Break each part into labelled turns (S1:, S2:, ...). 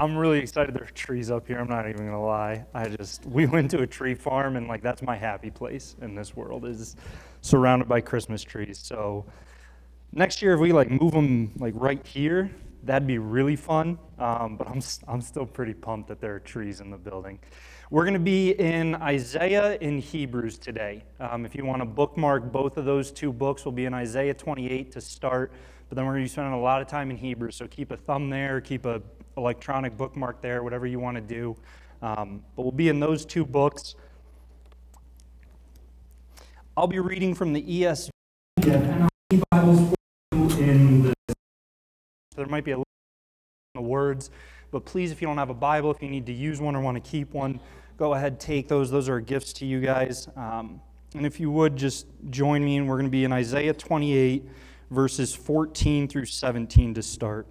S1: I'm really excited there are trees up here. I'm not even gonna lie. I just we went to a tree farm and like that's my happy place in this world is surrounded by Christmas trees. So next year if we like move them like right here, that'd be really fun. Um, but I'm I'm still pretty pumped that there are trees in the building. We're to be in Isaiah in Hebrews today. Um, if you want to bookmark both of those two books, we'll be in Isaiah 28 to start, but then we're going to be spending a lot of time in Hebrews. So keep a thumb there, keep a electronic bookmark there, whatever you want to do. Um, but we'll be in those two books. I'll be reading from the ESV the. There might be a the words, but please, if you don't have a Bible, if you need to use one or want to keep one, go ahead, take those. Those are gifts to you guys. Um, and if you would, just join me, and we're going to be in Isaiah 28, verses 14 through 17 to start.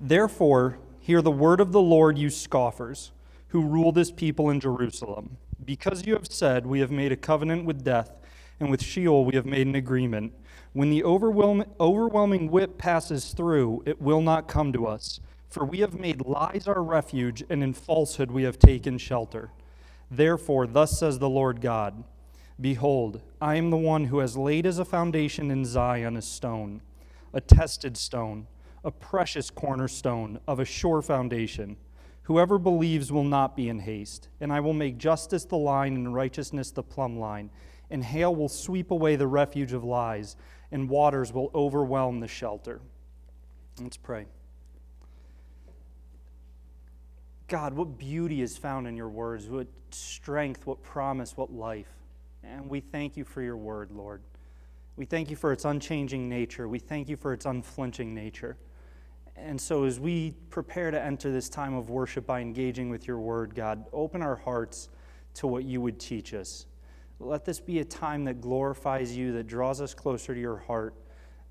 S1: Therefore, hear the word of the Lord, you scoffers, who rule this people in Jerusalem. Because you have said, We have made a covenant with death, and with Sheol we have made an agreement. When the overwhelming whip passes through, it will not come to us. For we have made lies our refuge, and in falsehood we have taken shelter. Therefore, thus says the Lord God Behold, I am the one who has laid as a foundation in Zion a stone, a tested stone, a precious cornerstone of a sure foundation. Whoever believes will not be in haste, and I will make justice the line and righteousness the plumb line, and hail will sweep away the refuge of lies, and waters will overwhelm the shelter. Let's pray. God, what beauty is found in your words, what strength, what promise, what life. And we thank you for your word, Lord. We thank you for its unchanging nature. We thank you for its unflinching nature. And so, as we prepare to enter this time of worship by engaging with your word, God, open our hearts to what you would teach us. Let this be a time that glorifies you, that draws us closer to your heart,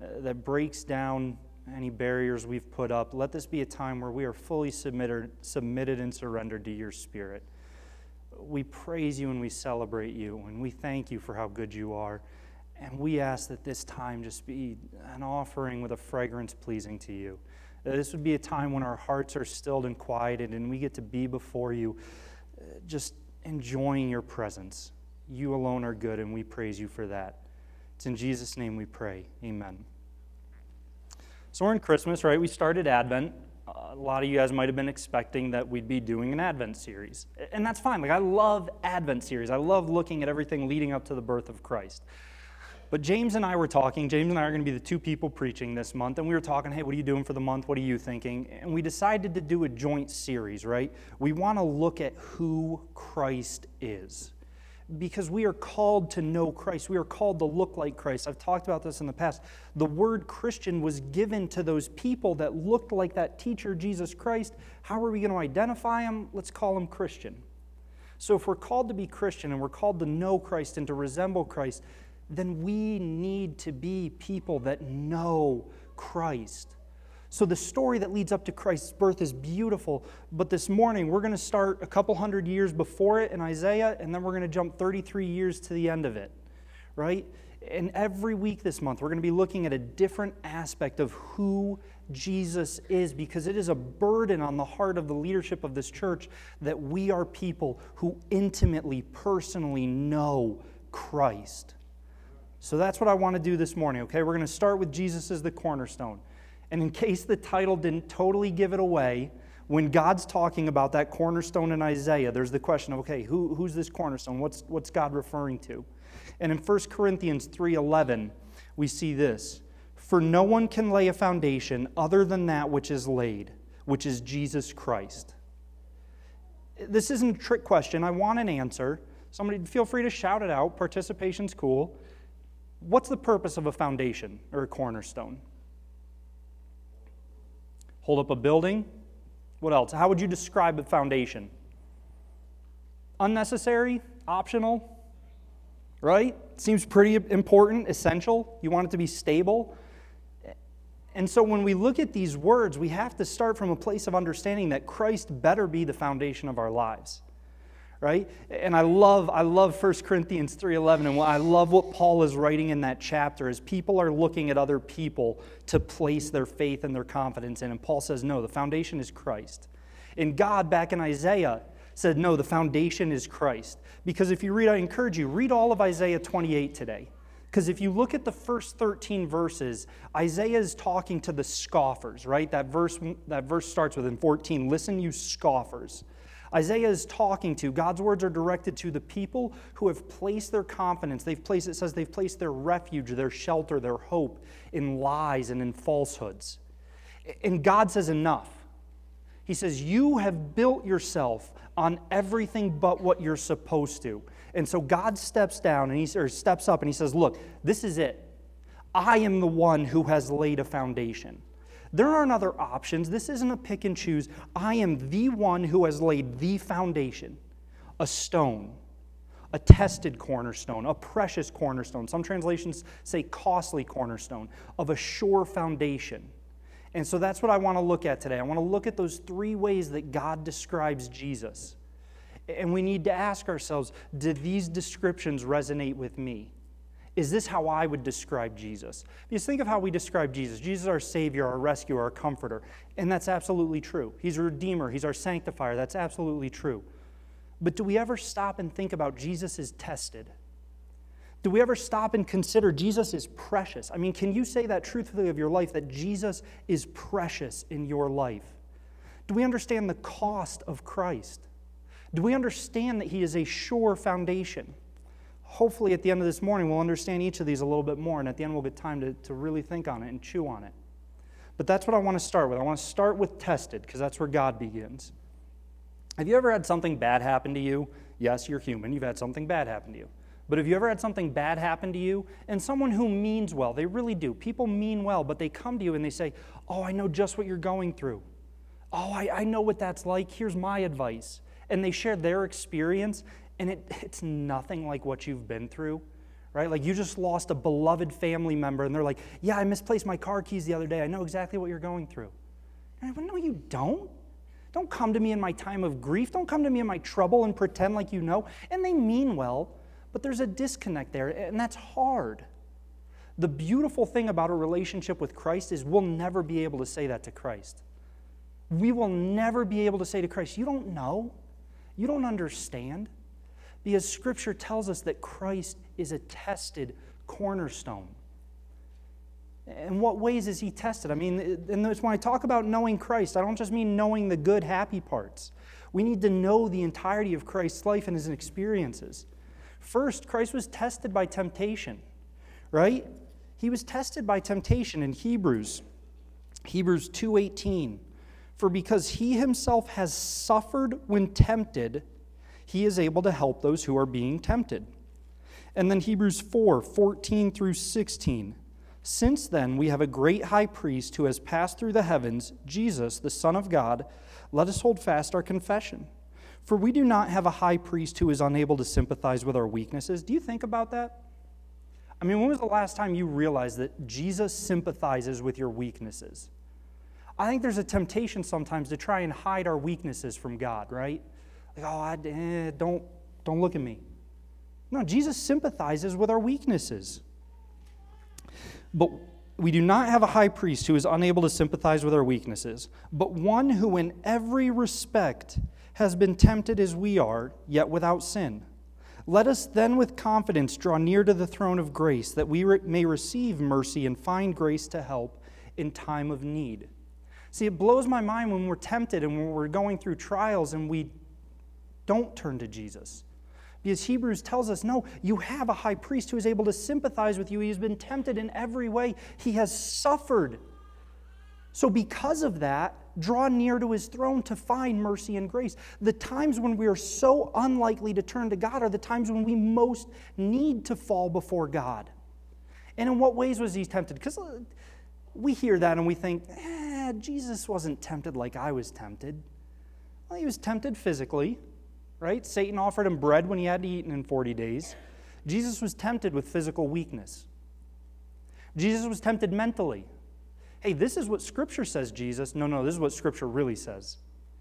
S1: uh, that breaks down any barriers we've put up. Let this be a time where we are fully submitted, submitted and surrendered to your Spirit. We praise you and we celebrate you, and we thank you for how good you are. And we ask that this time just be an offering with a fragrance pleasing to you. This would be a time when our hearts are stilled and quieted, and we get to be before you, uh, just enjoying your presence. You alone are good, and we praise you for that. It's in Jesus' name we pray. Amen. So we're in Christmas, right? We started Advent. a lot of you guys might have been expecting that we'd be doing an Advent series. And that's fine. Like, I love Advent series. I love looking at everything leading up to the birth of Christ. But James and I were talking. James and I are going to be the two people preaching this month. And we were talking, hey, what are you doing for the month? What are you thinking? And we decided to do a joint series, right? We want to look at who Christ is because we are called to know Christ. We are called to look like Christ. I've talked about this in the past. The word Christian was given to those people that looked like that teacher, Jesus Christ. How are we going to identify them? Let's call them Christian. So, if we're called to be Christian and we're called to know Christ and to resemble Christ, then we need to be people that know Christ. So the story that leads up to Christ's birth is beautiful. But this morning, we're going to start a couple hundred years before it in Isaiah, and then we're going to jump 33 years to the end of it, right? And every week this month, we're going to be looking at a different aspect of who Jesus is because it is a burden on the heart of the leadership of this church that we are people who intimately, personally know Christ. So that's what I want to do this morning, okay? We're going to start with Jesus as the cornerstone. And in case the title didn't totally give it away, when God's talking about that cornerstone in Isaiah, there's the question of, okay, who, who's this cornerstone? What's, what's God referring to? And in 1 Corinthians 3.11, we see this. For no one can lay a foundation other than that which is laid, which is Jesus Christ. This isn't a trick question. I want an answer. Somebody feel free to shout it out. Participation's cool. What's the purpose of a foundation or a cornerstone? Hold up a building. What else? How would you describe a foundation? Unnecessary? Optional? Right? Seems pretty important, essential. You want it to be stable. And so when we look at these words, we have to start from a place of understanding that Christ better be the foundation of our lives. Right? And I love, I love 1 Corinthians 3.11, and I love what Paul is writing in that chapter is people are looking at other people to place their faith and their confidence in. And Paul says, no, the foundation is Christ. And God, back in Isaiah, said, no, the foundation is Christ. Because if you read, I encourage you, read all of Isaiah 28 today. Because if you look at the first 13 verses, Isaiah is talking to the scoffers, right? That verse, that verse starts with in 14, listen, you scoffers. Isaiah is talking to, God's words are directed to the people who have placed their confidence. They've placed, it says they've placed their refuge, their shelter, their hope in lies and in falsehoods. And God says, enough. He says, You have built yourself on everything but what you're supposed to. And so God steps down and he or steps up and he says, Look, this is it. I am the one who has laid a foundation. There aren't other options. This isn't a pick and choose. I am the one who has laid the foundation, a stone, a tested cornerstone, a precious cornerstone. Some translations say costly cornerstone, of a sure foundation. And so that's what I want to look at today. I want to look at those three ways that God describes Jesus. And we need to ask ourselves do these descriptions resonate with me? Is this how I would describe Jesus? Because think of how we describe Jesus. Jesus is our Savior, our rescuer, our comforter. And that's absolutely true. He's a Redeemer, He's our sanctifier. That's absolutely true. But do we ever stop and think about Jesus is tested? Do we ever stop and consider Jesus is precious? I mean, can you say that truthfully of your life that Jesus is precious in your life? Do we understand the cost of Christ? Do we understand that He is a sure foundation? Hopefully at the end of this morning, we'll understand each of these a little bit more, and at the end, we'll get time to, to really think on it and chew on it. But that's what I want to start with. I want to start with tested, because that's where God begins. Have you ever had something bad happen to you? Yes, you're human. You've had something bad happen to you. But have you ever had something bad happen to you? And someone who means well, they really do. People mean well, but they come to you and they say, Oh, I know just what you're going through. Oh, I, I know what that's like. Here's my advice. And they share their experience, and it, it's nothing like what you've been through, right? Like you just lost a beloved family member, and they're like, Yeah, I misplaced my car keys the other day. I know exactly what you're going through. And I went, No, you don't. Don't come to me in my time of grief. Don't come to me in my trouble and pretend like you know. And they mean well, but there's a disconnect there, and that's hard. The beautiful thing about a relationship with Christ is we'll never be able to say that to Christ. We will never be able to say to Christ, You don't know. You don't understand. Because Scripture tells us that Christ is a tested cornerstone. In what ways is he tested? I mean, and when I talk about knowing Christ, I don't just mean knowing the good, happy parts. We need to know the entirety of Christ's life and his experiences. First, Christ was tested by temptation, right? He was tested by temptation in Hebrews. Hebrews 2:18. For because he himself has suffered when tempted, he is able to help those who are being tempted. And then Hebrews 4 14 through 16. Since then, we have a great high priest who has passed through the heavens, Jesus, the Son of God. Let us hold fast our confession. For we do not have a high priest who is unable to sympathize with our weaknesses. Do you think about that? I mean, when was the last time you realized that Jesus sympathizes with your weaknesses? I think there's a temptation sometimes to try and hide our weaknesses from God, right? Like, oh, I, eh, don't, don't look at me. No, Jesus sympathizes with our weaknesses. But we do not have a high priest who is unable to sympathize with our weaknesses, but one who, in every respect, has been tempted as we are, yet without sin. Let us then with confidence draw near to the throne of grace, that we re- may receive mercy and find grace to help in time of need. See, it blows my mind when we're tempted and when we're going through trials and we don't turn to Jesus. Because Hebrews tells us no, you have a high priest who is able to sympathize with you. He has been tempted in every way, he has suffered. So, because of that, draw near to his throne to find mercy and grace. The times when we are so unlikely to turn to God are the times when we most need to fall before God. And in what ways was he tempted? Because uh, we hear that and we think, eh, Jesus wasn't tempted like I was tempted. Well, he was tempted physically right? Satan offered him bread when he hadn't eaten in 40 days. Jesus was tempted with physical weakness. Jesus was tempted mentally. Hey, this is what Scripture says, Jesus. No, no, this is what Scripture really says.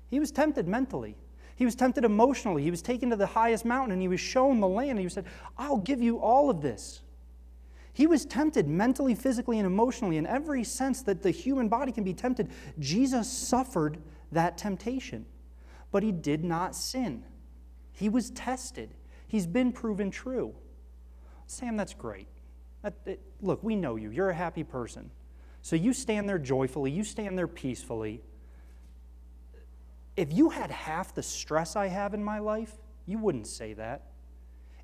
S1: He was tempted mentally. He was tempted emotionally. He was taken to the highest mountain and he was shown the land. And he said, I'll give you all of this. He was tempted mentally, physically, and emotionally in every sense that the human body can be tempted. Jesus suffered that temptation, but he did not sin. He was tested, he's been proven true. Sam, that's great. That, it, look, we know you. You're a happy person. So you stand there joyfully, you stand there peacefully. If you had half the stress I have in my life, you wouldn't say that.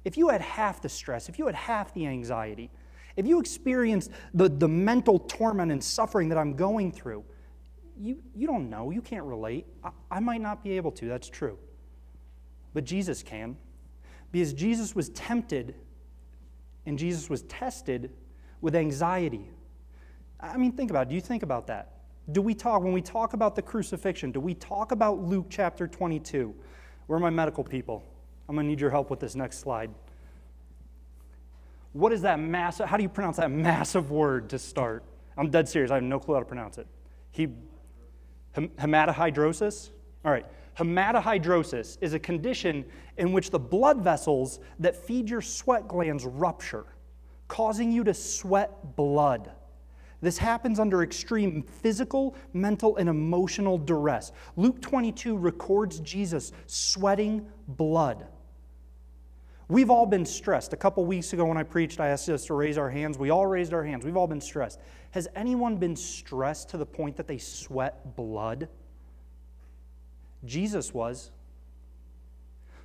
S1: If you had half the stress, if you had half the anxiety, if you experienced the, the mental torment and suffering that I'm going through, you, you don't know. You can't relate. I, I might not be able to. That's true. But Jesus can. Because Jesus was tempted and Jesus was tested with anxiety. I mean, think about it. Do you think about that? Do we talk, when we talk about the crucifixion, do we talk about Luke chapter 22? Where are my medical people? I'm going to need your help with this next slide. What is that massive, how do you pronounce that massive word to start? I'm dead serious. I have no clue how to pronounce it. He, hematohidrosis? All right. Hematohidrosis is a condition in which the blood vessels that feed your sweat glands rupture, causing you to sweat blood. This happens under extreme physical, mental, and emotional duress. Luke 22 records Jesus sweating blood. We've all been stressed. A couple weeks ago when I preached, I asked us to raise our hands. We all raised our hands. We've all been stressed. Has anyone been stressed to the point that they sweat blood? Jesus was.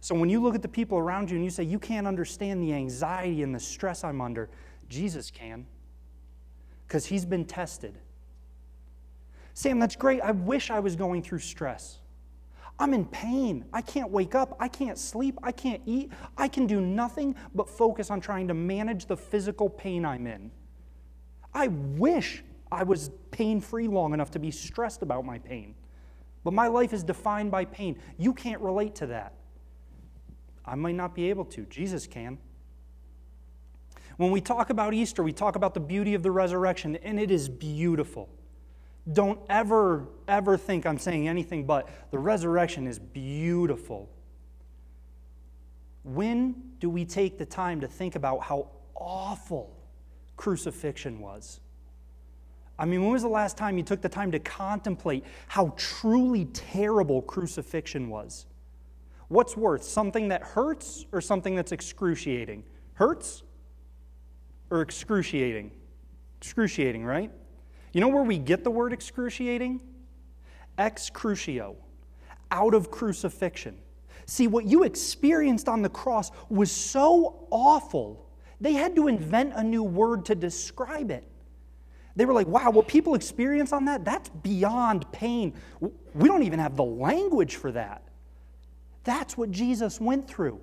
S1: So when you look at the people around you and you say, You can't understand the anxiety and the stress I'm under, Jesus can. Because he's been tested. Sam, that's great. I wish I was going through stress. I'm in pain. I can't wake up. I can't sleep. I can't eat. I can do nothing but focus on trying to manage the physical pain I'm in. I wish I was pain free long enough to be stressed about my pain. But my life is defined by pain. You can't relate to that. I might not be able to. Jesus can. When we talk about Easter, we talk about the beauty of the resurrection, and it is beautiful. Don't ever, ever think I'm saying anything but the resurrection is beautiful. When do we take the time to think about how awful crucifixion was? I mean, when was the last time you took the time to contemplate how truly terrible crucifixion was? What's worse, something that hurts or something that's excruciating? Hurts or excruciating? Excruciating, right? You know where we get the word excruciating? Ex crucio, out of crucifixion. See, what you experienced on the cross was so awful, they had to invent a new word to describe it. They were like, wow, what people experience on that, that's beyond pain. We don't even have the language for that. That's what Jesus went through.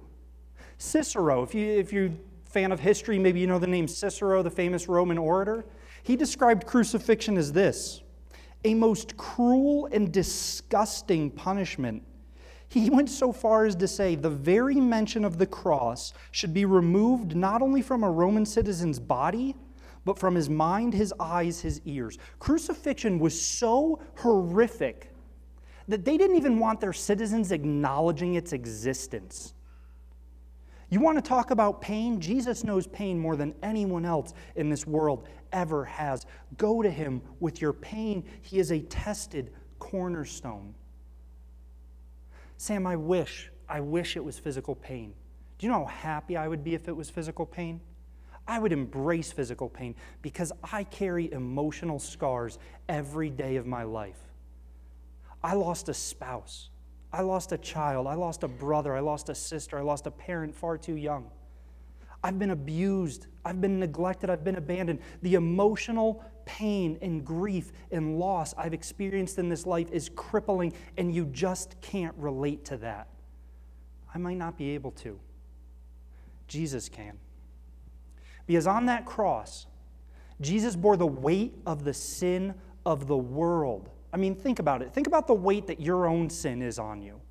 S1: Cicero, if, you, if you're a fan of history, maybe you know the name Cicero, the famous Roman orator. He described crucifixion as this a most cruel and disgusting punishment. He went so far as to say the very mention of the cross should be removed not only from a Roman citizen's body, but from his mind, his eyes, his ears. Crucifixion was so horrific that they didn't even want their citizens acknowledging its existence. You want to talk about pain? Jesus knows pain more than anyone else in this world ever has. Go to him with your pain. He is a tested cornerstone. Sam, I wish, I wish it was physical pain. Do you know how happy I would be if it was physical pain? I would embrace physical pain because I carry emotional scars every day of my life. I lost a spouse. I lost a child. I lost a brother. I lost a sister. I lost a parent far too young. I've been abused. I've been neglected. I've been abandoned. The emotional pain and grief and loss I've experienced in this life is crippling, and you just can't relate to that. I might not be able to. Jesus can. Because on that cross, Jesus bore the weight of the sin of the world. I mean, think about it. Think about the weight that your own sin is on you.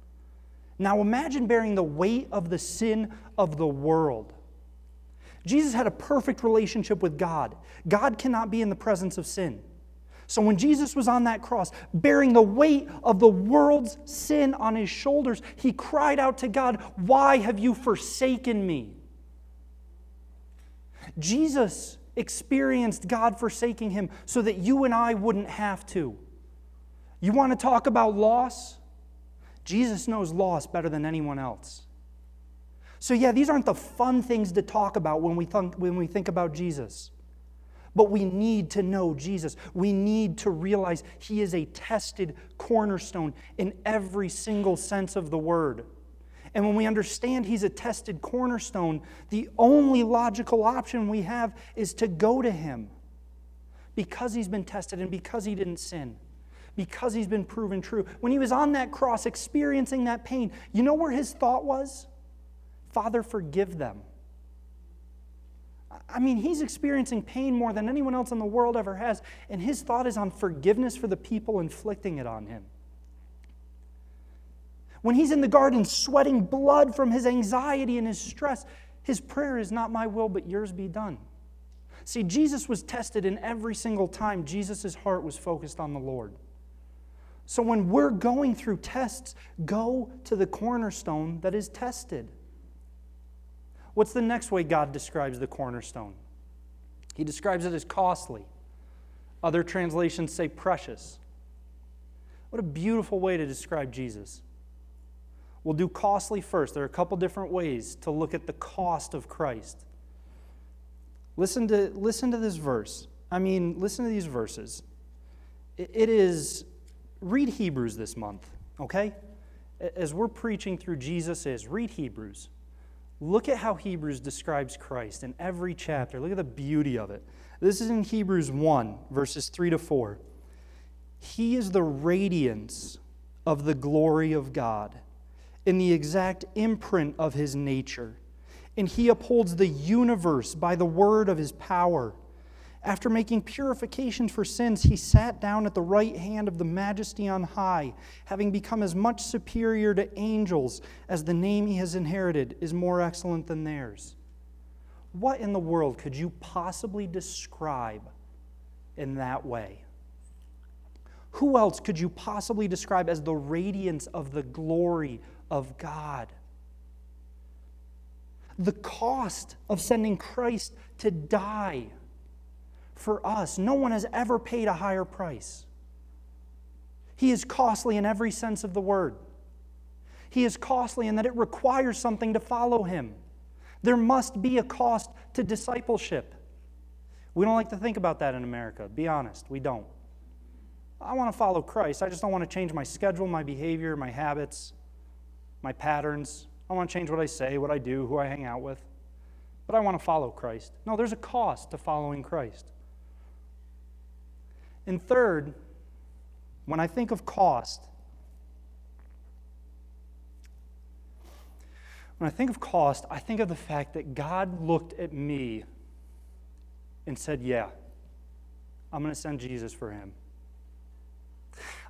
S1: Now imagine bearing the weight of the sin of the world. Jesus had a perfect relationship with God. God cannot be in the presence of sin. So when Jesus was on that cross, bearing the weight of the world's sin on his shoulders, he cried out to God, Why have you forsaken me? Jesus experienced God forsaking him so that you and I wouldn't have to. You want to talk about loss? Jesus knows loss better than anyone else. So, yeah, these aren't the fun things to talk about when we, think, when we think about Jesus. But we need to know Jesus. We need to realize He is a tested cornerstone in every single sense of the word. And when we understand He's a tested cornerstone, the only logical option we have is to go to Him because He's been tested and because He didn't sin, because He's been proven true. When He was on that cross experiencing that pain, you know where His thought was? Father, forgive them. I mean, he's experiencing pain more than anyone else in the world ever has, and his thought is on forgiveness for the people inflicting it on him. When he's in the garden sweating blood from his anxiety and his stress, his prayer is not my will, but yours be done. See, Jesus was tested, in every single time, Jesus' heart was focused on the Lord. So when we're going through tests, go to the cornerstone that is tested. What's the next way God describes the cornerstone? He describes it as costly. Other translations say precious. What a beautiful way to describe Jesus. We'll do costly first. There are a couple different ways to look at the cost of Christ. Listen to, listen to this verse. I mean, listen to these verses. It is, read Hebrews this month, okay? As we're preaching through Jesus is, read Hebrews. Look at how Hebrews describes Christ in every chapter. Look at the beauty of it. This is in Hebrews 1, verses 3 to 4. He is the radiance of the glory of God in the exact imprint of his nature, and he upholds the universe by the word of his power. After making purification for sins, he sat down at the right hand of the majesty on high, having become as much superior to angels as the name he has inherited is more excellent than theirs. What in the world could you possibly describe in that way? Who else could you possibly describe as the radiance of the glory of God? The cost of sending Christ to die for us. No one has ever paid a higher price. He is costly in every sense of the word. He is costly in that it requires something to follow him. There must be a cost to discipleship. We don't like to think about that in America. Be honest, we don't. I want to follow Christ. I just don't want to change my schedule, my behavior, my habits, my patterns. I want to change what I say, what I do, who I hang out with. But I want to follow Christ. No, there's a cost to following Christ. And third, when I think of cost, when I think of cost, I think of the fact that God looked at me and said, Yeah, I'm going to send Jesus for him.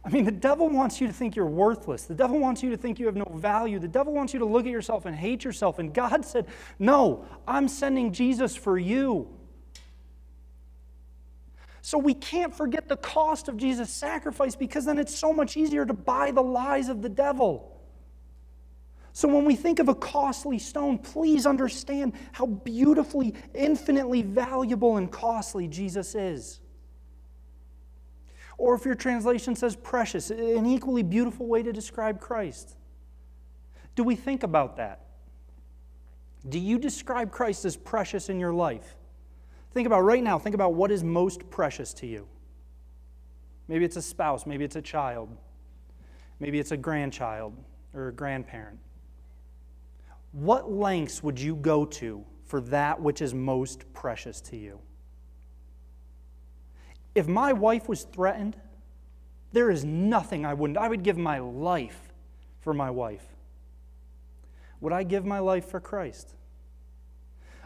S1: I mean, the devil wants you to think you're worthless. The devil wants you to think you have no value. The devil wants you to look at yourself and hate yourself. And God said, No, I'm sending Jesus for you. So we can't forget the cost of Jesus' sacrifice because then it's so much easier to buy the lies of the devil. So when we think of a costly stone, please understand how beautifully, infinitely valuable and costly Jesus is. Or if your translation says precious, an equally beautiful way to describe Christ. Do we think about that? Do you describe Christ as precious in your life? Think about right now, think about what is most precious to you. Maybe it's a spouse, maybe it's a child, maybe it's a grandchild or a grandparent. What lengths would you go to for that which is most precious to you? If my wife was threatened, there is nothing I wouldn't. I would give my life for my wife. Would I give my life for Christ?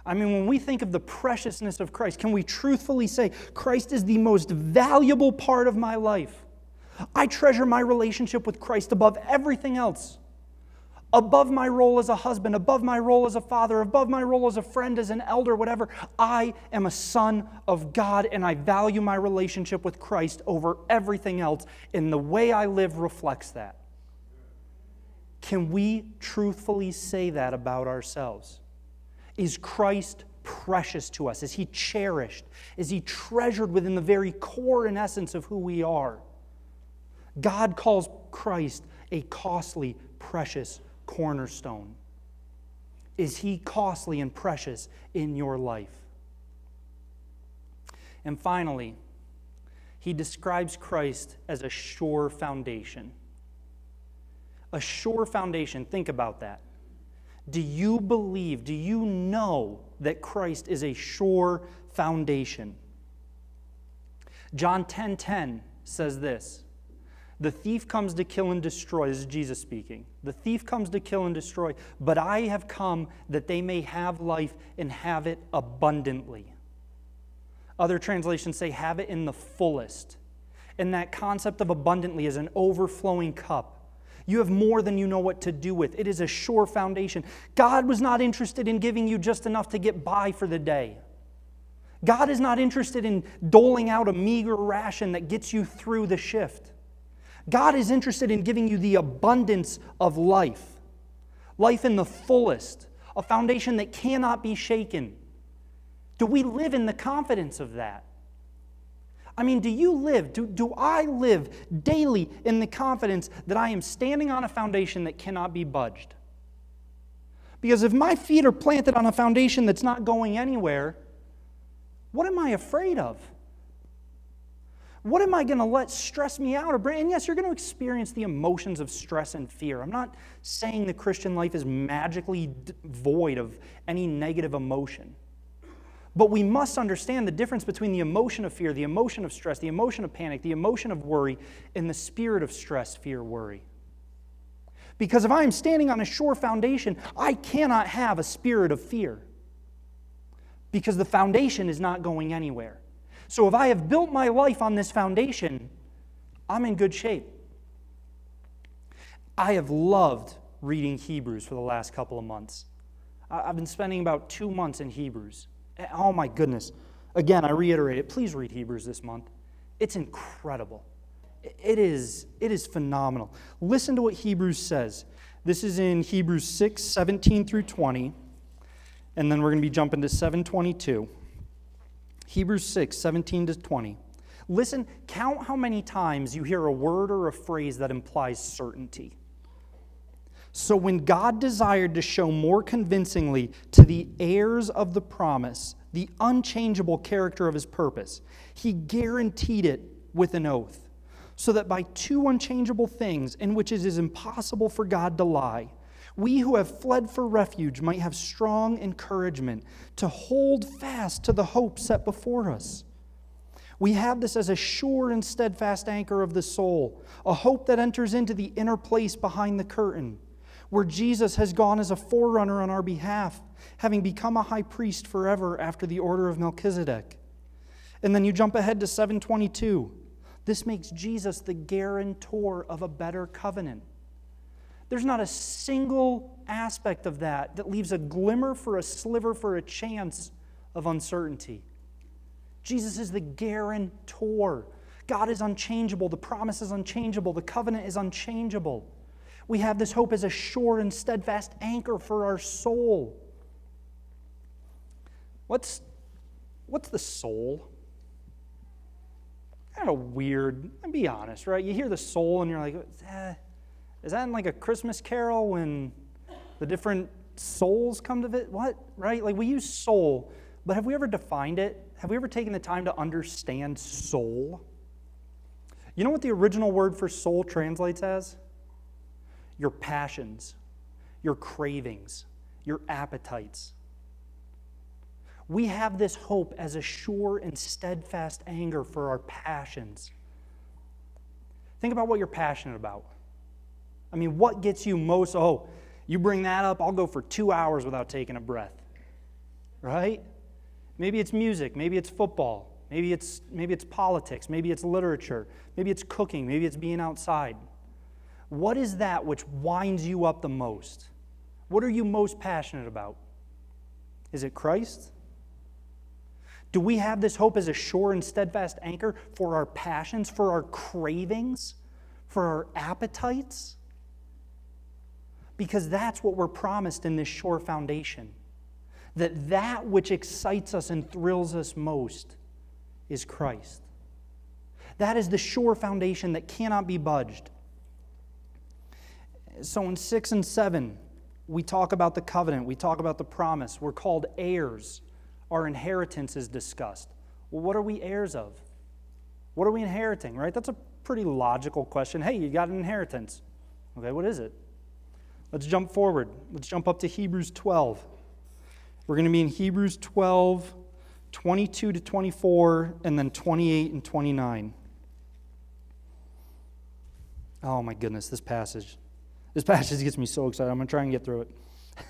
S1: I mean, when we think of the preciousness of Christ, can we truthfully say, Christ is the most valuable part of my life? I treasure my relationship with Christ above everything else. Above my role as a husband, above my role as a father, above my role as a friend, as an elder, whatever. I am a son of God and I value my relationship with Christ over everything else, and the way I live reflects that. Can we truthfully say that about ourselves? Is Christ precious to us? Is he cherished? Is he treasured within the very core and essence of who we are? God calls Christ a costly, precious cornerstone. Is he costly and precious in your life? And finally, he describes Christ as a sure foundation. A sure foundation, think about that. Do you believe, do you know that Christ is a sure foundation? John 10:10 10, 10 says this. The thief comes to kill and destroy. This is Jesus speaking. The thief comes to kill and destroy, but I have come that they may have life and have it abundantly. Other translations say, have it in the fullest. And that concept of abundantly is an overflowing cup. You have more than you know what to do with. It is a sure foundation. God was not interested in giving you just enough to get by for the day. God is not interested in doling out a meager ration that gets you through the shift. God is interested in giving you the abundance of life, life in the fullest, a foundation that cannot be shaken. Do we live in the confidence of that? I mean, do you live, do, do I live daily in the confidence that I am standing on a foundation that cannot be budged? Because if my feet are planted on a foundation that's not going anywhere, what am I afraid of? What am I going to let stress me out or bring? And yes, you're going to experience the emotions of stress and fear. I'm not saying the Christian life is magically void of any negative emotion. But we must understand the difference between the emotion of fear, the emotion of stress, the emotion of panic, the emotion of worry, and the spirit of stress, fear, worry. Because if I am standing on a sure foundation, I cannot have a spirit of fear. Because the foundation is not going anywhere. So if I have built my life on this foundation, I'm in good shape. I have loved reading Hebrews for the last couple of months. I've been spending about two months in Hebrews. Eh, oh my goodness. Again, I reiterate it. Please read Hebrews this month. It's incredible. It is, it is phenomenal. Listen to what Hebrews says. This is in Hebrews 6, 17 through 20. And then we're going to be jumping to 722. Hebrews 6, 17 to 20. Listen, count how many times you hear a word or a phrase that implies certainty. So, when God desired to show more convincingly to the heirs of the promise the unchangeable character of his purpose, he guaranteed it with an oath, so that by two unchangeable things in which it is impossible for God to lie, we who have fled for refuge might have strong encouragement to hold fast to the hope set before us. We have this as a sure and steadfast anchor of the soul, a hope that enters into the inner place behind the curtain where Jesus has gone as a forerunner on our behalf, having become a high priest forever after the order of Melchizedek. And then you jump ahead to 722. This makes Jesus the guarantor of a better covenant. There's not a single aspect of that that leaves a glimmer for a sliver for a chance of uncertainty. Jesus is the guarantor. God is unchangeable. The promise is unchangeable. The covenant is unchangeable. We have this hope as a sure and steadfast anchor for our soul. What's, what's the soul? Kind of weird. Be honest, right? You hear the soul and you're like, eh, is that in like a Christmas carol when the different souls come to it? What? Right? Like we use soul, but have we ever defined it? Have we ever taken the time to understand soul? You know what the original word for soul translates as? your passions, your cravings, your appetites. We have this hope as a sure and steadfast anger for our passions. Think about what you're passionate about. I mean, what gets you most? Oh, you bring that up, I'll go for two hours without taking a breath. Right? Maybe it's music, maybe it's football, maybe it's, maybe it's politics, maybe it's literature, maybe it's cooking, maybe it's being outside. what is that which winds you up the most? What are you most passionate about? Is it Christ? Do we have this hope as a sure and steadfast anchor for our passions, for our cravings, for our appetites? Because that's what we're promised in this sure foundation. That that which excites us and thrills us most is Christ. That is the sure foundation that cannot be budged. So in 6 and 7, we talk about the covenant, we talk about the promise. We're called heirs. Our inheritance is discussed. Well, what are we heirs of? What are we inheriting, right? That's a pretty logical question. Hey, you got an inheritance. Okay, what is it? Let's jump forward. Let's jump up to Hebrews 12. We're going to be in Hebrews 12, 22 to 24, and then 28 and 29. Oh my goodness, this passage. This passage gets me so excited. I'm going to try and get through it.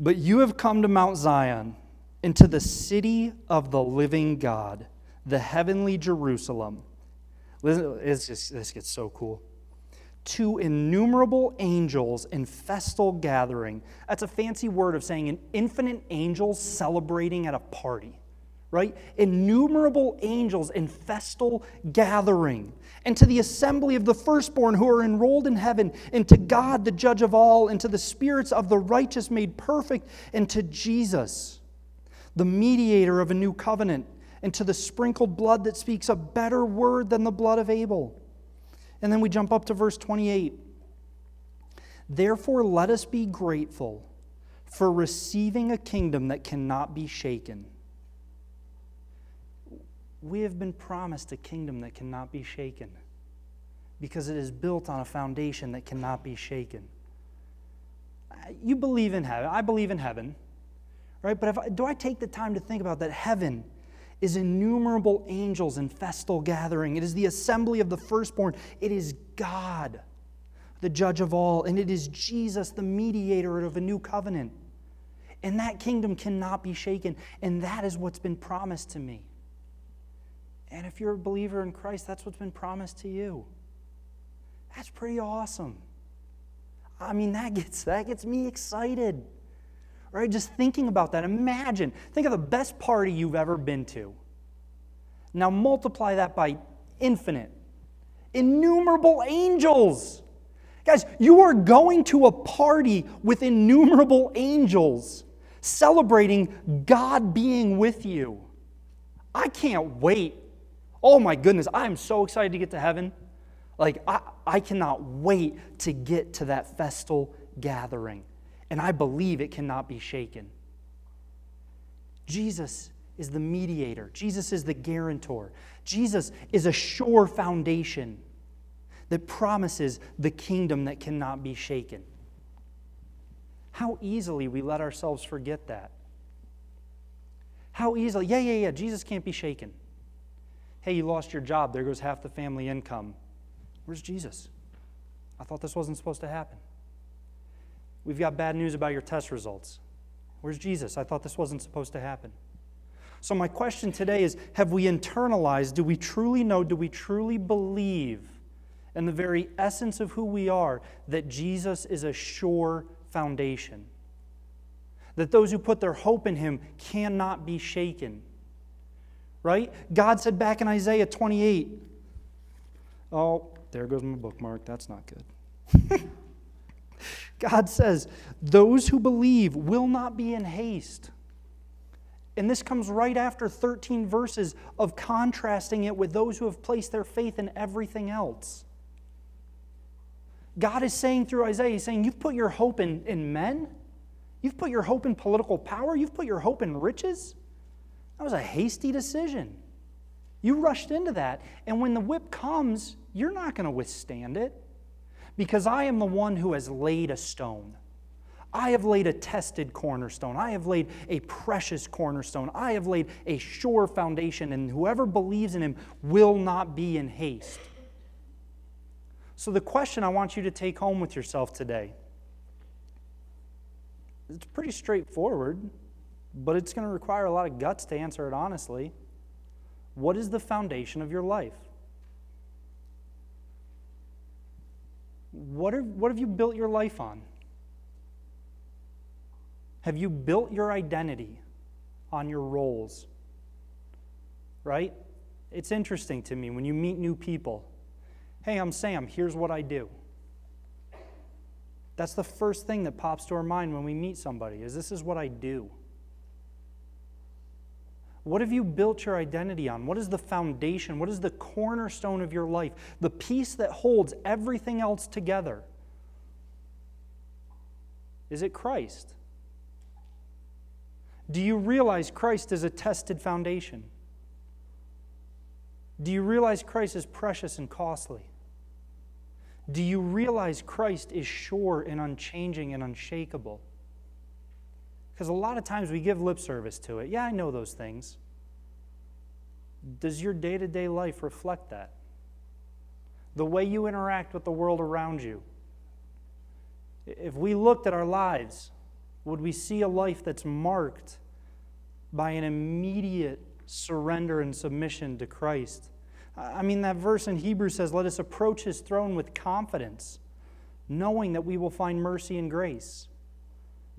S1: but you have come to Mount Zion, into the city of the living God, the heavenly Jerusalem. Listen, it's just, this gets so cool. To innumerable angels in festal gathering. That's a fancy word of saying an infinite angels celebrating at a party right? Innumerable angels in festal gathering, and to the assembly of the firstborn who are enrolled in heaven, and to God, the judge of all, and to the spirits of the righteous made perfect, and to Jesus, the mediator of a new covenant, and to the sprinkled blood that speaks a better word than the blood of Abel. And then we jump up to verse 28. Therefore, let us be grateful for receiving a kingdom that cannot be shaken we have been promised a kingdom that cannot be shaken because it is built on a foundation that cannot be shaken. You believe in heaven. I believe in heaven, right? But I, do I take the time to think about that heaven is innumerable angels in festal gathering? It is the assembly of the firstborn. It is God, the judge of all, and it is Jesus, the mediator of a new covenant. And that kingdom cannot be shaken, and that is what's been promised to me. And if you're a believer in Christ, that's what's been promised to you. That's pretty awesome. I mean, that gets, that gets me excited. Right? Just thinking about that. Imagine, think of the best party you've ever been to. Now multiply that by infinite, innumerable angels. Guys, you are going to a party with innumerable angels celebrating God being with you. I can't wait Oh my goodness, I am so excited to get to heaven. Like, I, I cannot wait to get to that festal gathering. And I believe it cannot be shaken. Jesus is the mediator, Jesus is the guarantor, Jesus is a sure foundation that promises the kingdom that cannot be shaken. How easily we let ourselves forget that. How easily, yeah, yeah, yeah, Jesus can't be shaken. Hey, you lost your job. There goes half the family income. Where's Jesus? I thought this wasn't supposed to happen. We've got bad news about your test results. Where's Jesus? I thought this wasn't supposed to happen. So, my question today is Have we internalized? Do we truly know? Do we truly believe in the very essence of who we are that Jesus is a sure foundation? That those who put their hope in him cannot be shaken right? God said back in Isaiah 28, oh, there goes my bookmark. That's not good. God says, those who believe will not be in haste. And this comes right after 13 verses of contrasting it with those who have placed their faith in everything else. God is saying through Isaiah, He's saying, You've put your hope in, in men, you've put your hope in political power, you've put your hope in riches. That was a hasty decision. You rushed into that, and when the whip comes, you're not going to withstand it because I am the one who has laid a stone. I have laid a tested cornerstone. I have laid a precious cornerstone. I have laid a sure foundation, and whoever believes in him will not be in haste. So, the question I want you to take home with yourself today it's pretty straightforward but it's going to require a lot of guts to answer it honestly. What is the foundation of your life? What, are, what have you built your life on? Have you built your identity on your roles? Right? It's interesting to me when you meet new people. Hey, I'm Sam. Here's what I do. That's the first thing that pops to our mind when we meet somebody is this is what I do. What have you built your identity on? What is the foundation? What is the cornerstone of your life? The piece that holds everything else together? Is it Christ? Do you realize Christ is a tested foundation? Do you realize Christ is precious and costly? Do you realize Christ is sure and unchanging and unshakable? Because a lot of times we give lip service to it. Yeah, I know those things. Does your day to day life reflect that? The way you interact with the world around you. If we looked at our lives, would we see a life that's marked by an immediate surrender and submission to Christ? I mean, that verse in Hebrews says, Let us approach his throne with confidence, knowing that we will find mercy and grace.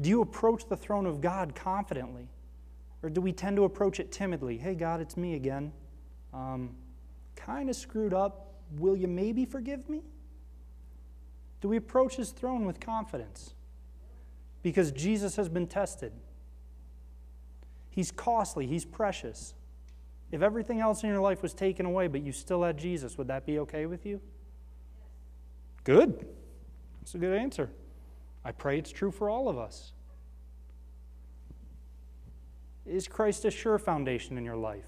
S1: Do you approach the throne of God confidently? Or do we tend to approach it timidly? Hey, God, it's me again. Um, kind of screwed up. Will you maybe forgive me? Do we approach his throne with confidence? Because Jesus has been tested. He's costly, he's precious. If everything else in your life was taken away, but you still had Jesus, would that be okay with you? Good. That's a good answer. I pray it's true for all of us. Is Christ a sure foundation in your life?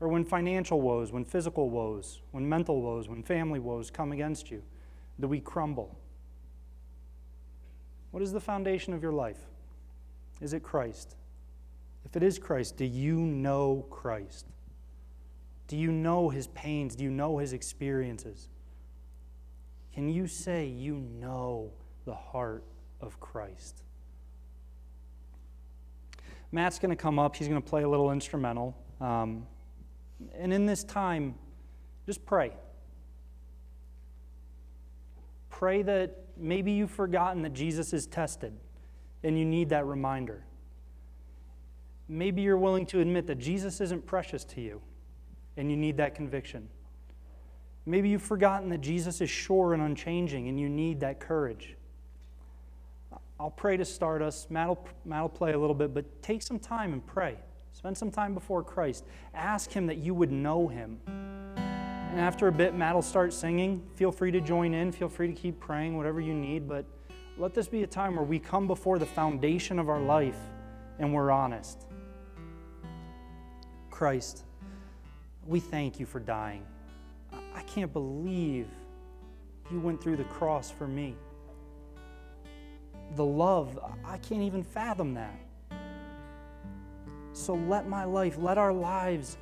S1: Or when financial woes, when physical woes, when mental woes, when family woes come against you, do we crumble? What is the foundation of your life? Is it Christ? If it is Christ, do you know Christ? Do you know his pains? Do you know his experiences? Can you say you know the heart of Christ? Matt's going to come up. He's going to play a little instrumental. Um, and in this time, just pray. Pray that maybe you've forgotten that Jesus is tested and you need that reminder. Maybe you're willing to admit that Jesus isn't precious to you and you need that conviction. Maybe you've forgotten that Jesus is sure and unchanging and you need that courage. I'll pray to start us. Matt will, Matt will play a little bit, but take some time and pray. Spend some time before Christ. Ask Him that you would know Him. And after a bit, Matt will start singing. Feel free to join in. Feel free to keep praying, whatever you need. But let this be a time where we come before the foundation of our life and we're honest. Christ, we thank you for dying. I can't believe you went through the cross for me the love, I can't even fathom that. So let my life, let our lives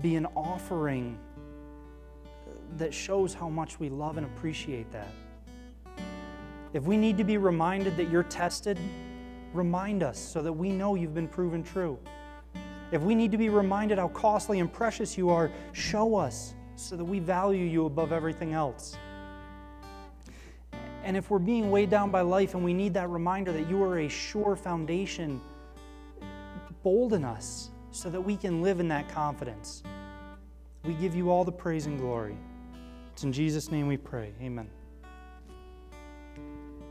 S1: be an offering that shows how much we love and appreciate that. If we need to be reminded that you're tested, remind us so that we know you've been proven true. If we need to be reminded how costly and precious you are, show us so that we value you above everything else. And if we're being weighed down by life and we need that reminder that you are a sure foundation, bolden us so that we can live in that confidence. We give you all the praise and glory. It's in Jesus' name we pray. Amen.